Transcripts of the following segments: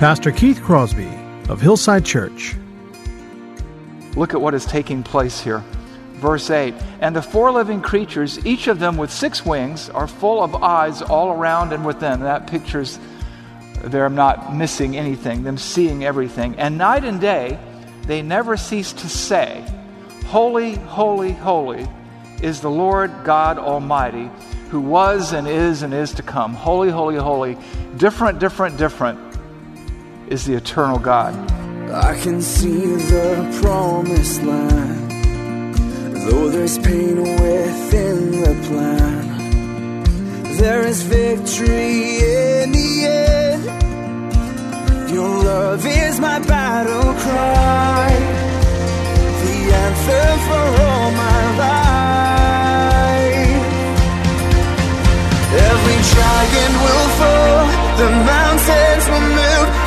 Pastor Keith Crosby of Hillside Church. Look at what is taking place here. Verse 8 And the four living creatures, each of them with six wings, are full of eyes all around and within. That pictures they're not missing anything, them seeing everything. And night and day, they never cease to say, Holy, holy, holy is the Lord God Almighty, who was and is and is to come. Holy, holy, holy. Different, different, different is the eternal God. I can see the promised land, though there's pain within the plan. There is victory in the end. Your love is my battle cry, the anthem for all my life. Every giant will fall, the mountains will move,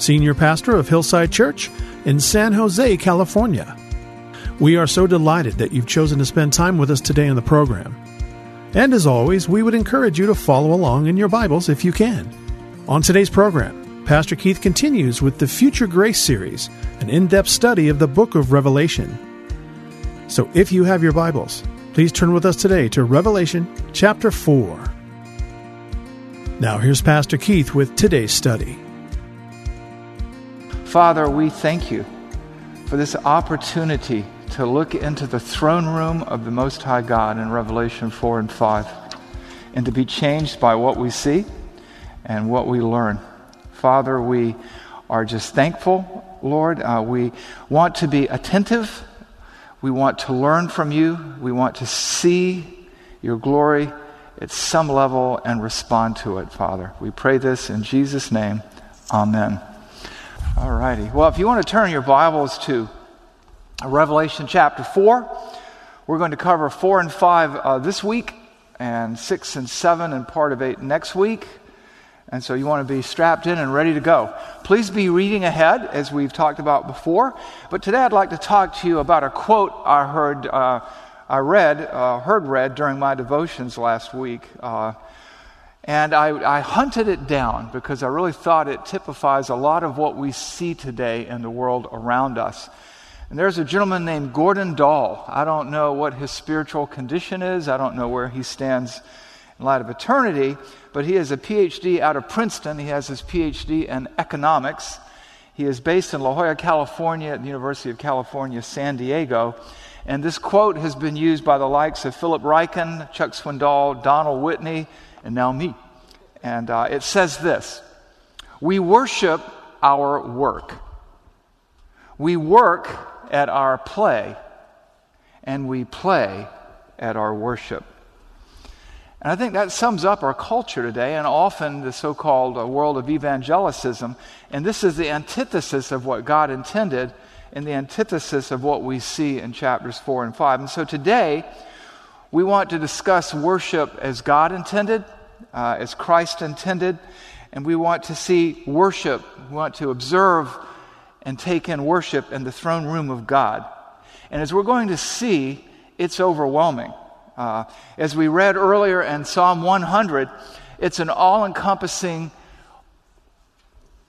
Senior Pastor of Hillside Church in San Jose, California. We are so delighted that you've chosen to spend time with us today on the program. And as always, we would encourage you to follow along in your Bibles if you can. On today's program, Pastor Keith continues with the Future Grace series, an in depth study of the book of Revelation. So if you have your Bibles, please turn with us today to Revelation chapter 4. Now here's Pastor Keith with today's study. Father, we thank you for this opportunity to look into the throne room of the Most High God in Revelation 4 and 5 and to be changed by what we see and what we learn. Father, we are just thankful, Lord. Uh, we want to be attentive. We want to learn from you. We want to see your glory at some level and respond to it, Father. We pray this in Jesus' name. Amen. All righty. Well, if you want to turn your Bibles to Revelation chapter 4, we're going to cover 4 and 5 uh, this week, and 6 and 7 and part of 8 next week. And so you want to be strapped in and ready to go. Please be reading ahead, as we've talked about before. But today I'd like to talk to you about a quote I heard, uh, I read, uh, heard read during my devotions last week. And I, I, hunted it down because I really thought it typifies a lot of what we see today in the world around us. And there's a gentleman named Gordon Dahl. I don't know what his spiritual condition is, I don't know where he stands in light of eternity, but he has a PhD out of Princeton. He has his PhD in economics. He is based in La Jolla, California, at the University of California, San Diego. And this quote has been used by the likes of Philip Ryken, Chuck Swindoll, Donald Whitney, and now me. And uh, it says this We worship our work. We work at our play, and we play at our worship. And I think that sums up our culture today and often the so called uh, world of evangelicism. And this is the antithesis of what God intended and the antithesis of what we see in chapters 4 and 5. And so today, we want to discuss worship as God intended, uh, as Christ intended, and we want to see worship, we want to observe and take in worship in the throne room of God. And as we're going to see, it's overwhelming. Uh, as we read earlier in Psalm 100, it's an all encompassing,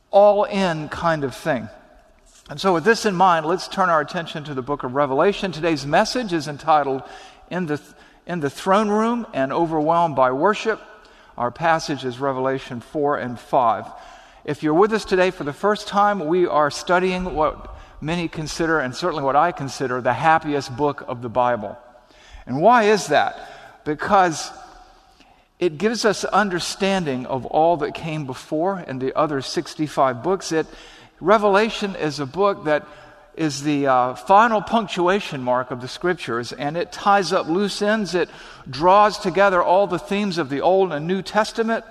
all in kind of thing. And so, with this in mind, let's turn our attention to the book of Revelation. Today's message is entitled In the, in the Throne Room and Overwhelmed by Worship. Our passage is Revelation 4 and 5. if you're with us today for the first time, we are studying what many consider, and certainly what I consider, the happiest book of the Bible. And why is that? Because it gives us understanding of all that came before in the other 65 books. It, Revelation is a book that is the uh, final punctuation mark of the scriptures, and it ties up loose ends. It draws together all the themes of the Old and New Testament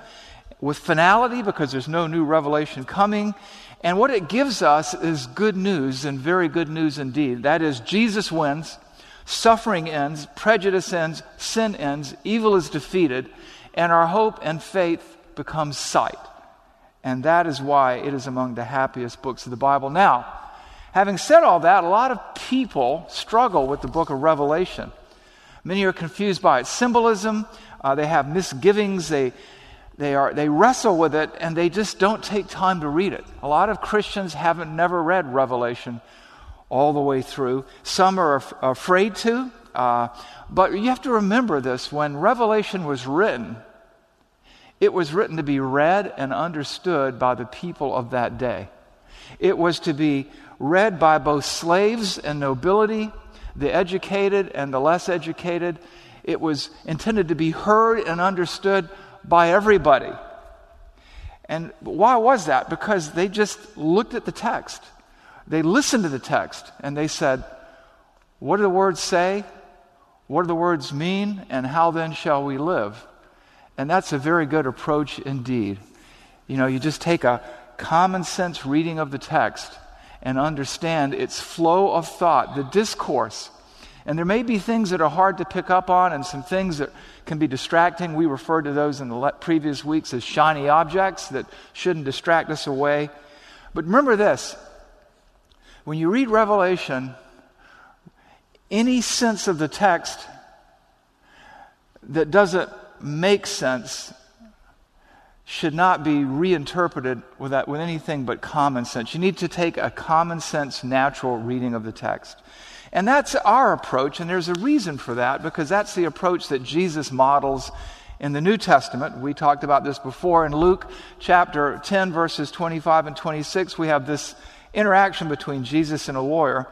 with finality because there's no new revelation coming. And what it gives us is good news, and very good news indeed. That is, Jesus wins, suffering ends, prejudice ends, sin ends, evil is defeated, and our hope and faith becomes sight. And that is why it is among the happiest books of the Bible. Now, having said all that, a lot of people struggle with the book of Revelation. Many are confused by its symbolism, uh, they have misgivings, they they, are, they wrestle with it and they just don't take time to read it. A lot of Christians haven't never read Revelation all the way through. Some are af- afraid to. Uh, but you have to remember this when Revelation was written, it was written to be read and understood by the people of that day. It was to be read by both slaves and nobility, the educated and the less educated. It was intended to be heard and understood by everybody. And why was that? Because they just looked at the text. They listened to the text and they said, What do the words say? What do the words mean? And how then shall we live? And that's a very good approach indeed. You know, you just take a common sense reading of the text and understand its flow of thought, the discourse and there may be things that are hard to pick up on and some things that can be distracting. We referred to those in the previous weeks as shiny objects that shouldn't distract us away. But remember this when you read Revelation, any sense of the text that doesn't make sense should not be reinterpreted with, that, with anything but common sense. You need to take a common sense, natural reading of the text. And that's our approach, and there's a reason for that because that's the approach that Jesus models in the New Testament. We talked about this before. In Luke chapter 10, verses 25 and 26, we have this interaction between Jesus and a lawyer.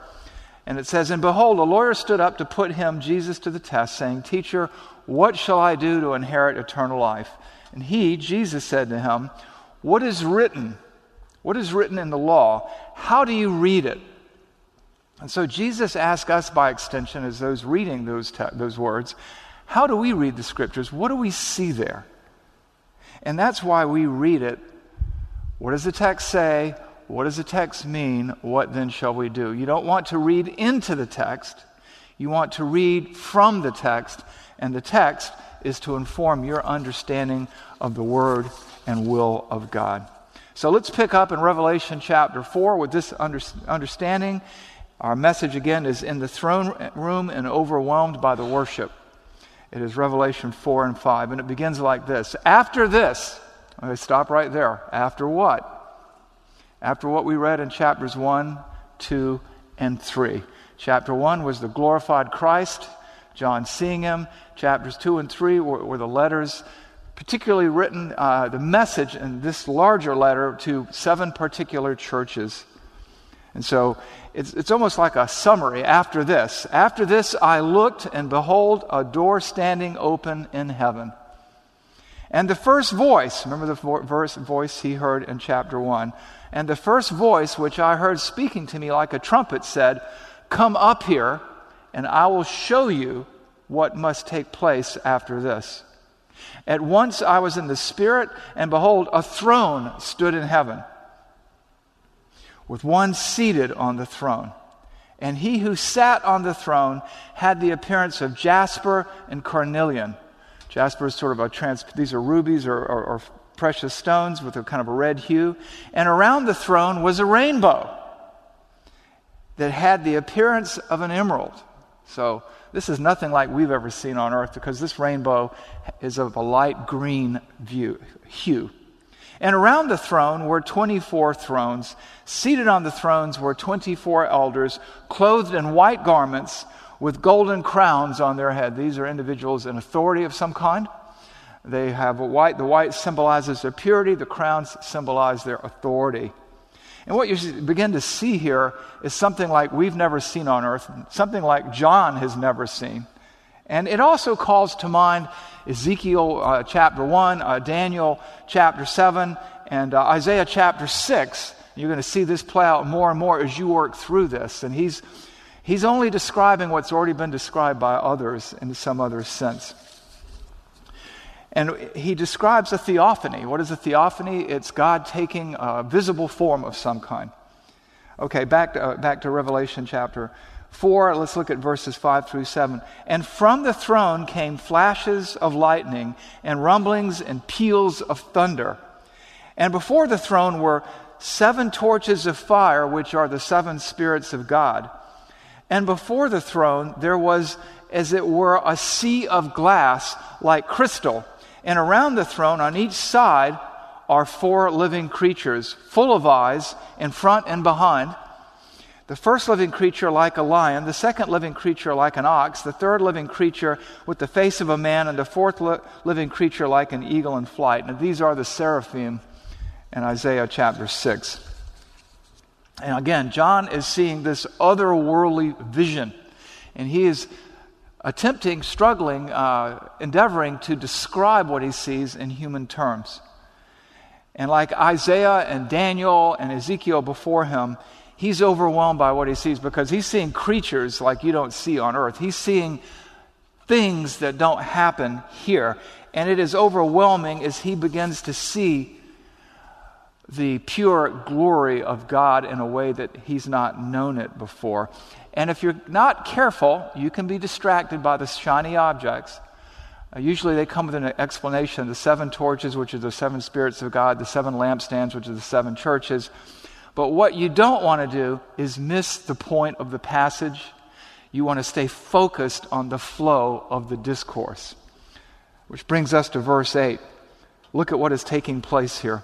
And it says, And behold, a lawyer stood up to put him, Jesus, to the test, saying, Teacher, what shall I do to inherit eternal life? And he, Jesus, said to him, What is written? What is written in the law? How do you read it? And so Jesus asks us by extension, as those reading those, te- those words, how do we read the scriptures? What do we see there? And that's why we read it. What does the text say? What does the text mean? What then shall we do? You don't want to read into the text. You want to read from the text, and the text is to inform your understanding of the Word and will of God. So let's pick up in Revelation chapter 4 with this under- understanding our message again is in the throne room and overwhelmed by the worship. It is Revelation 4 and 5, and it begins like this After this, okay, stop right there. After what? After what we read in chapters 1, 2, and 3. Chapter 1 was the glorified Christ, John seeing him. Chapters 2 and 3 were, were the letters, particularly written, uh, the message in this larger letter to seven particular churches. And so it's, it's almost like a summary after this. After this, I looked, and behold, a door standing open in heaven. And the first voice, remember the verse, voice he heard in chapter 1? And the first voice which I heard speaking to me like a trumpet said, Come up here, and I will show you what must take place after this. At once I was in the Spirit, and behold, a throne stood in heaven with one seated on the throne. And he who sat on the throne had the appearance of jasper and carnelian. Jasper is sort of a trans, these are rubies or, or, or precious stones with a kind of a red hue. And around the throne was a rainbow that had the appearance of an emerald. So this is nothing like we've ever seen on earth because this rainbow is of a light green view, hue. And around the throne were 24 thrones. Seated on the thrones were 24 elders, clothed in white garments with golden crowns on their head. These are individuals in authority of some kind. They have a white, the white symbolizes their purity, the crowns symbolize their authority. And what you begin to see here is something like we've never seen on earth, something like John has never seen. And it also calls to mind Ezekiel uh, chapter 1, uh, Daniel chapter 7, and uh, Isaiah chapter 6. You're going to see this play out more and more as you work through this. And he's, he's only describing what's already been described by others in some other sense. And he describes a theophany. What is a theophany? It's God taking a visible form of some kind. Okay, back to, uh, back to Revelation chapter 4. Let's look at verses 5 through 7. And from the throne came flashes of lightning, and rumblings and peals of thunder. And before the throne were seven torches of fire, which are the seven spirits of God. And before the throne there was, as it were, a sea of glass like crystal and around the throne on each side are four living creatures, full of eyes in front and behind. The first living creature like a lion, the second living creature like an ox, the third living creature with the face of a man, and the fourth li- living creature like an eagle in flight. And these are the seraphim in Isaiah chapter 6. And again, John is seeing this otherworldly vision, and he is attempting, struggling, uh, endeavoring to describe what he sees in human terms. And like Isaiah and Daniel and Ezekiel before him, he's overwhelmed by what he sees because he's seeing creatures like you don't see on earth. He's seeing things that don't happen here. And it is overwhelming as he begins to see the pure glory of God in a way that he's not known it before. And if you're not careful, you can be distracted by the shiny objects. Uh, usually they come with an explanation the seven torches, which are the seven spirits of God, the seven lampstands, which are the seven churches. But what you don't want to do is miss the point of the passage. You want to stay focused on the flow of the discourse. Which brings us to verse 8. Look at what is taking place here.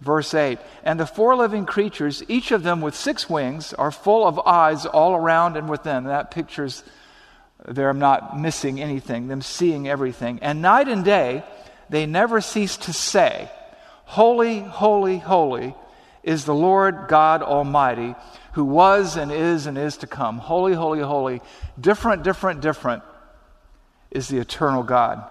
Verse 8 And the four living creatures, each of them with six wings, are full of eyes all around and within. That pictures there, I'm not missing anything, them seeing everything. And night and day, they never cease to say, Holy, holy, holy is the Lord God Almighty, who was and is and is to come. Holy, holy, holy. Different, different, different is the eternal God.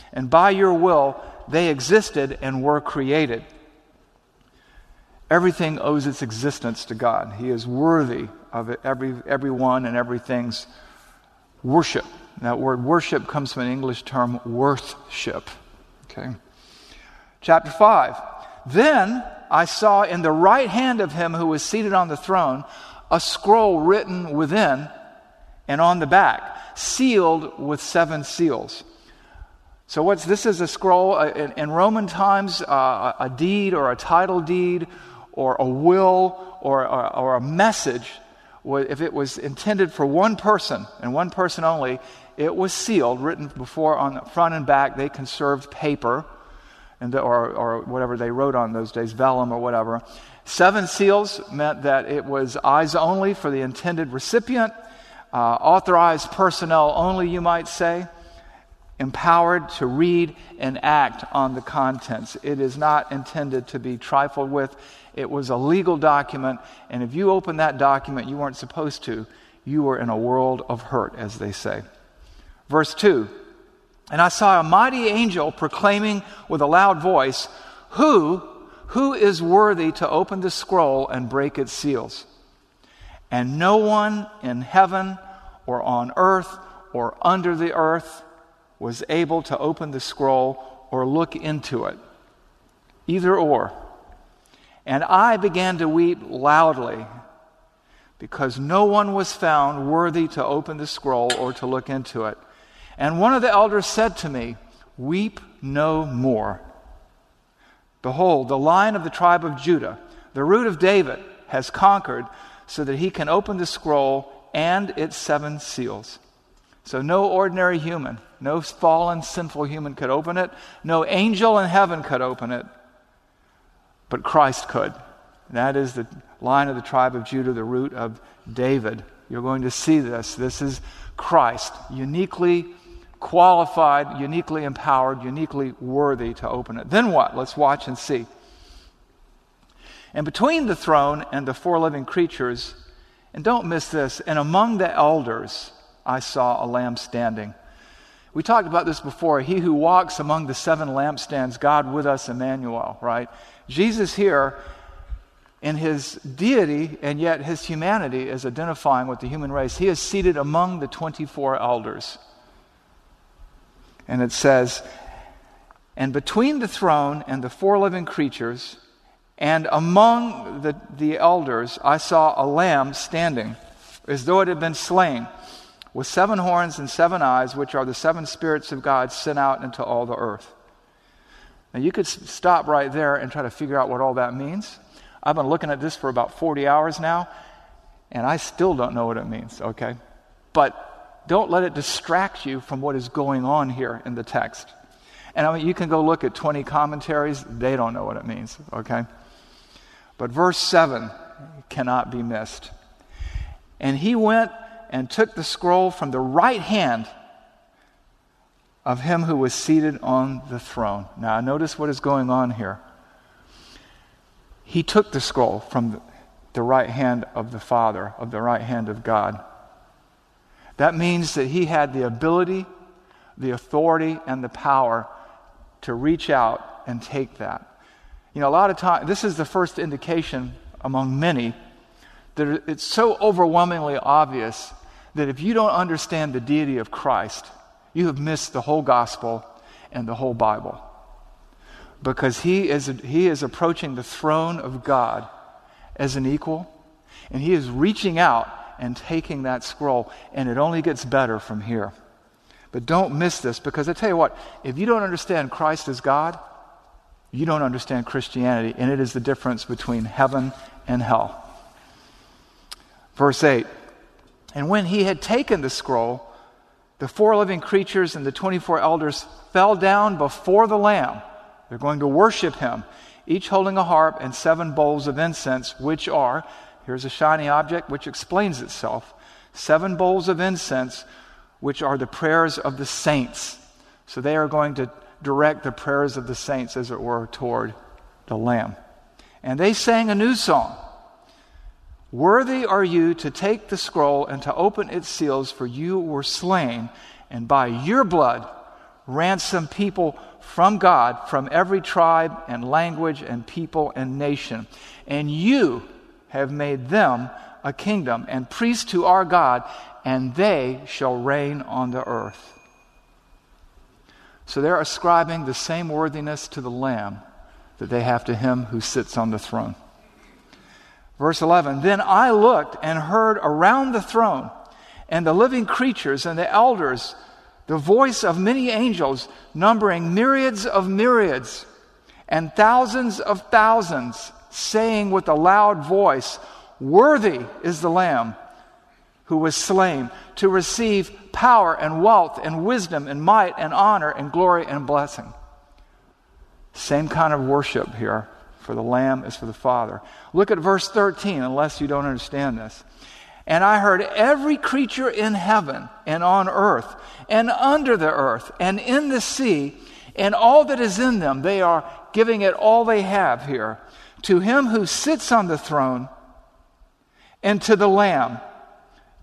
and by your will they existed and were created. Everything owes its existence to God. He is worthy of every, everyone and everything's worship. That word worship comes from an English term worthship. Okay. Chapter 5. Then I saw in the right hand of him who was seated on the throne a scroll written within and on the back, sealed with seven seals. So, what's this is a scroll uh, in, in, Roman times, uh, a deed or a title deed or a will or, or, or a message, if it was intended for one person and one person only, it was sealed, written before on the front and back. They conserved paper, and or, or whatever they wrote on those days, vellum or whatever. Seven seals meant that it was eyes only for the intended recipient, uh, authorized personnel only, you might say empowered to read and act on the contents. It is not intended to be trifled with. It was a legal document, and if you open that document you weren't supposed to, you were in a world of hurt, as they say. Verse 2 And I saw a mighty angel proclaiming with a loud voice, Who, who is worthy to open the scroll and break its seals? And no one in heaven or on earth or under the earth was able to open the scroll or look into it. Either or. And I began to weep loudly because no one was found worthy to open the scroll or to look into it. And one of the elders said to me, Weep no more. Behold, the lion of the tribe of Judah, the root of David, has conquered so that he can open the scroll and its seven seals. So, no ordinary human, no fallen, sinful human could open it. No angel in heaven could open it. But Christ could. And That is the line of the tribe of Judah, the root of David. You're going to see this. This is Christ, uniquely qualified, uniquely empowered, uniquely worthy to open it. Then what? Let's watch and see. And between the throne and the four living creatures, and don't miss this, and among the elders, I saw a lamb standing. We talked about this before. He who walks among the seven lampstands, God with us, Emmanuel, right? Jesus here, in his deity and yet his humanity, is identifying with the human race. He is seated among the 24 elders. And it says, And between the throne and the four living creatures, and among the, the elders, I saw a lamb standing, as though it had been slain, with seven horns and seven eyes, which are the seven spirits of God sent out into all the earth. Now, you could stop right there and try to figure out what all that means. I've been looking at this for about 40 hours now, and I still don't know what it means, okay? But don't let it distract you from what is going on here in the text. And I mean, you can go look at 20 commentaries, they don't know what it means, okay? But verse 7 cannot be missed. And he went and took the scroll from the right hand of him who was seated on the throne. Now, notice what is going on here. He took the scroll from the right hand of the Father, of the right hand of God. That means that he had the ability, the authority, and the power to reach out and take that. You know, a lot of times, this is the first indication among many that it's so overwhelmingly obvious that if you don't understand the deity of Christ, you have missed the whole gospel and the whole Bible. Because he is, he is approaching the throne of God as an equal, and he is reaching out and taking that scroll, and it only gets better from here. But don't miss this because I tell you what, if you don't understand Christ as God, you don't understand Christianity, and it is the difference between heaven and hell. Verse 8 And when he had taken the scroll, the four living creatures and the 24 elders fell down before the Lamb. They're going to worship him, each holding a harp and seven bowls of incense, which are Here's a shiny object which explains itself. Seven bowls of incense, which are the prayers of the saints. So they are going to direct the prayers of the saints, as it were, toward the Lamb. And they sang a new song Worthy are you to take the scroll and to open its seals, for you were slain, and by your blood ransom people from God, from every tribe and language and people and nation. And you have made them a kingdom and priests to our God, and they shall reign on the earth. So they're ascribing the same worthiness to the Lamb that they have to him who sits on the throne. Verse 11 Then I looked and heard around the throne and the living creatures and the elders the voice of many angels, numbering myriads of myriads and thousands of thousands saying with a loud voice, Worthy is the Lamb who was slain to receive power and wealth and wisdom and might and honor and glory and blessing. Same kind of worship here for the Lamb is for the Father. Look at verse 13, unless you don't understand this. And I heard every creature in heaven and on earth and under the earth and in the sea and all that is in them, they are giving it all they have here to him who sits on the throne and to the Lamb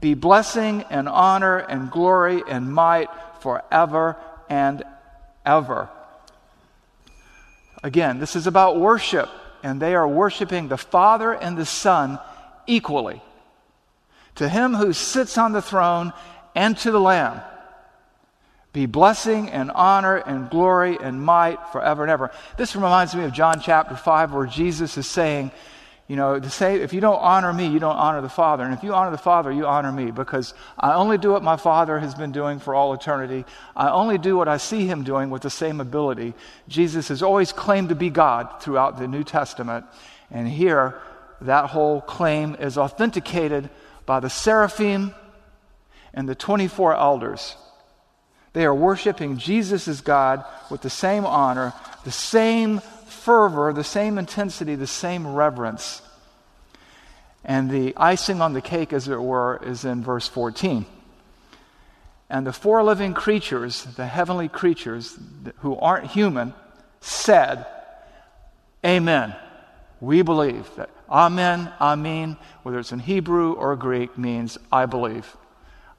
be blessing and honor and glory and might forever and ever. Again, this is about worship, and they are worshiping the Father and the Son equally. To him who sits on the throne and to the Lamb be blessing and honor and glory and might forever and ever. This reminds me of John chapter 5, where Jesus is saying, You know, to say, if you don't honor me, you don't honor the Father. And if you honor the Father, you honor me because I only do what my Father has been doing for all eternity. I only do what I see him doing with the same ability. Jesus has always claimed to be God throughout the New Testament. And here, that whole claim is authenticated by the seraphim and the 24 elders. They are worshiping Jesus as God with the same honor, the same fervor, the same intensity, the same reverence. And the icing on the cake, as it were, is in verse 14. And the four living creatures, the heavenly creatures who aren't human, said, Amen. We believe that Amen, Amen, whether it's in Hebrew or Greek, means I believe,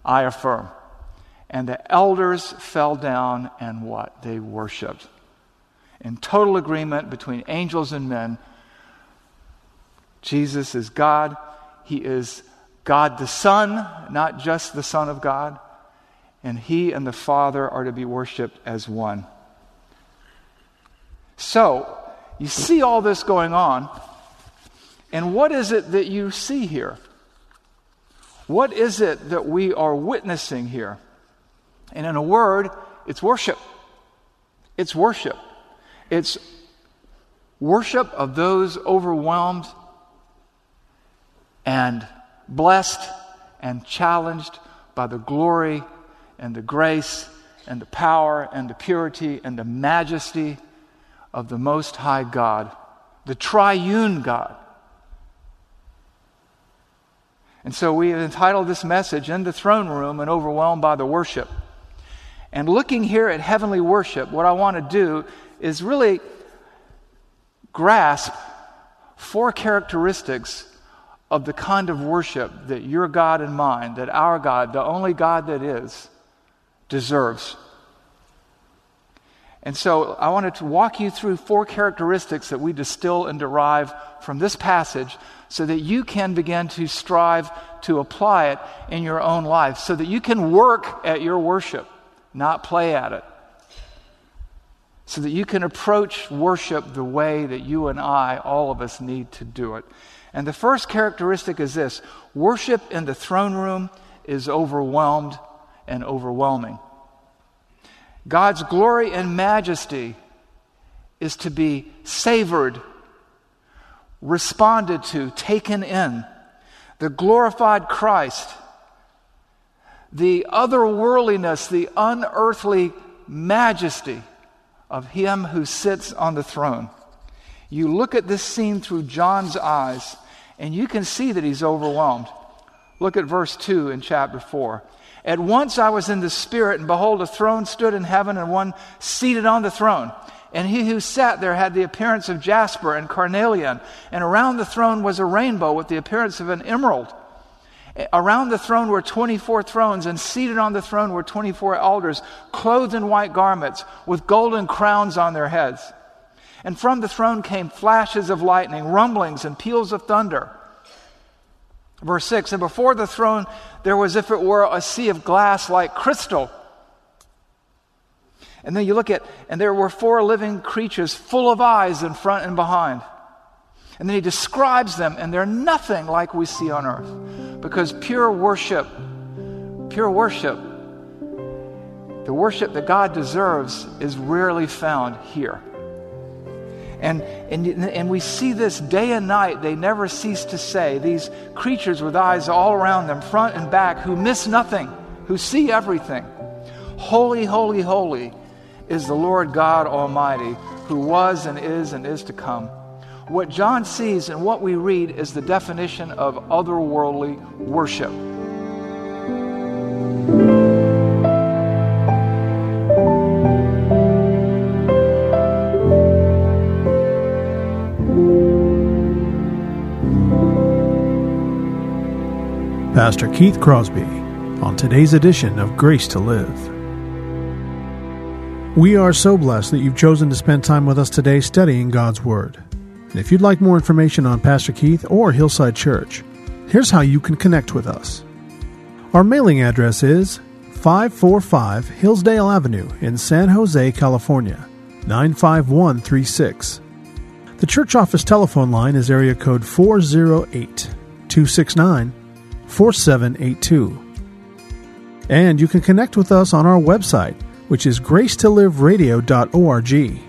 I affirm. And the elders fell down and what? They worshiped in total agreement between angels and men. Jesus is God. He is God the Son, not just the Son of God. And He and the Father are to be worshiped as one. So, you see all this going on. And what is it that you see here? What is it that we are witnessing here? And in a word, it's worship. It's worship. It's worship of those overwhelmed and blessed and challenged by the glory and the grace and the power and the purity and the majesty of the Most High God, the triune God. And so we have entitled this message, In the Throne Room and Overwhelmed by the Worship. And looking here at heavenly worship, what I want to do is really grasp four characteristics of the kind of worship that your God and mine, that our God, the only God that is, deserves. And so I wanted to walk you through four characteristics that we distill and derive from this passage so that you can begin to strive to apply it in your own life, so that you can work at your worship, not play at it so that you can approach worship the way that you and I, all of us, need to do it. And the first characteristic is this worship in the throne room is overwhelmed and overwhelming. God's glory and majesty is to be savored, responded to, taken in. The glorified Christ, the otherworldliness, the unearthly majesty of him who sits on the throne. You look at this scene through John's eyes, and you can see that he's overwhelmed. Look at verse 2 in chapter 4. At once I was in the Spirit, and behold, a throne stood in heaven, and one seated on the throne. And he who sat there had the appearance of jasper and carnelian, and around the throne was a rainbow with the appearance of an emerald. Around the throne were 24 thrones, and seated on the throne were 24 elders, clothed in white garments, with golden crowns on their heads. And from the throne came flashes of lightning, rumblings, and peals of thunder. Verse 6 And before the throne there was, if it were, a sea of glass like crystal. And then you look at, and there were four living creatures full of eyes in front and behind. And then he describes them, and they're nothing like we see on earth. Because pure worship, pure worship, the worship that God deserves is rarely found here. And, and, and we see this day and night. They never cease to say, these creatures with eyes all around them, front and back, who miss nothing, who see everything. Holy, holy, holy is the Lord God Almighty, who was and is and is to come. What John sees and what we read is the definition of otherworldly worship. Pastor Keith Crosby on today's edition of Grace to Live. We are so blessed that you've chosen to spend time with us today studying God's Word. And if you'd like more information on Pastor Keith or Hillside Church, here's how you can connect with us. Our mailing address is 545 Hillsdale Avenue in San Jose, California, 95136. The church office telephone line is area code 408 269 4782. And you can connect with us on our website, which is gracetoliveradio.org.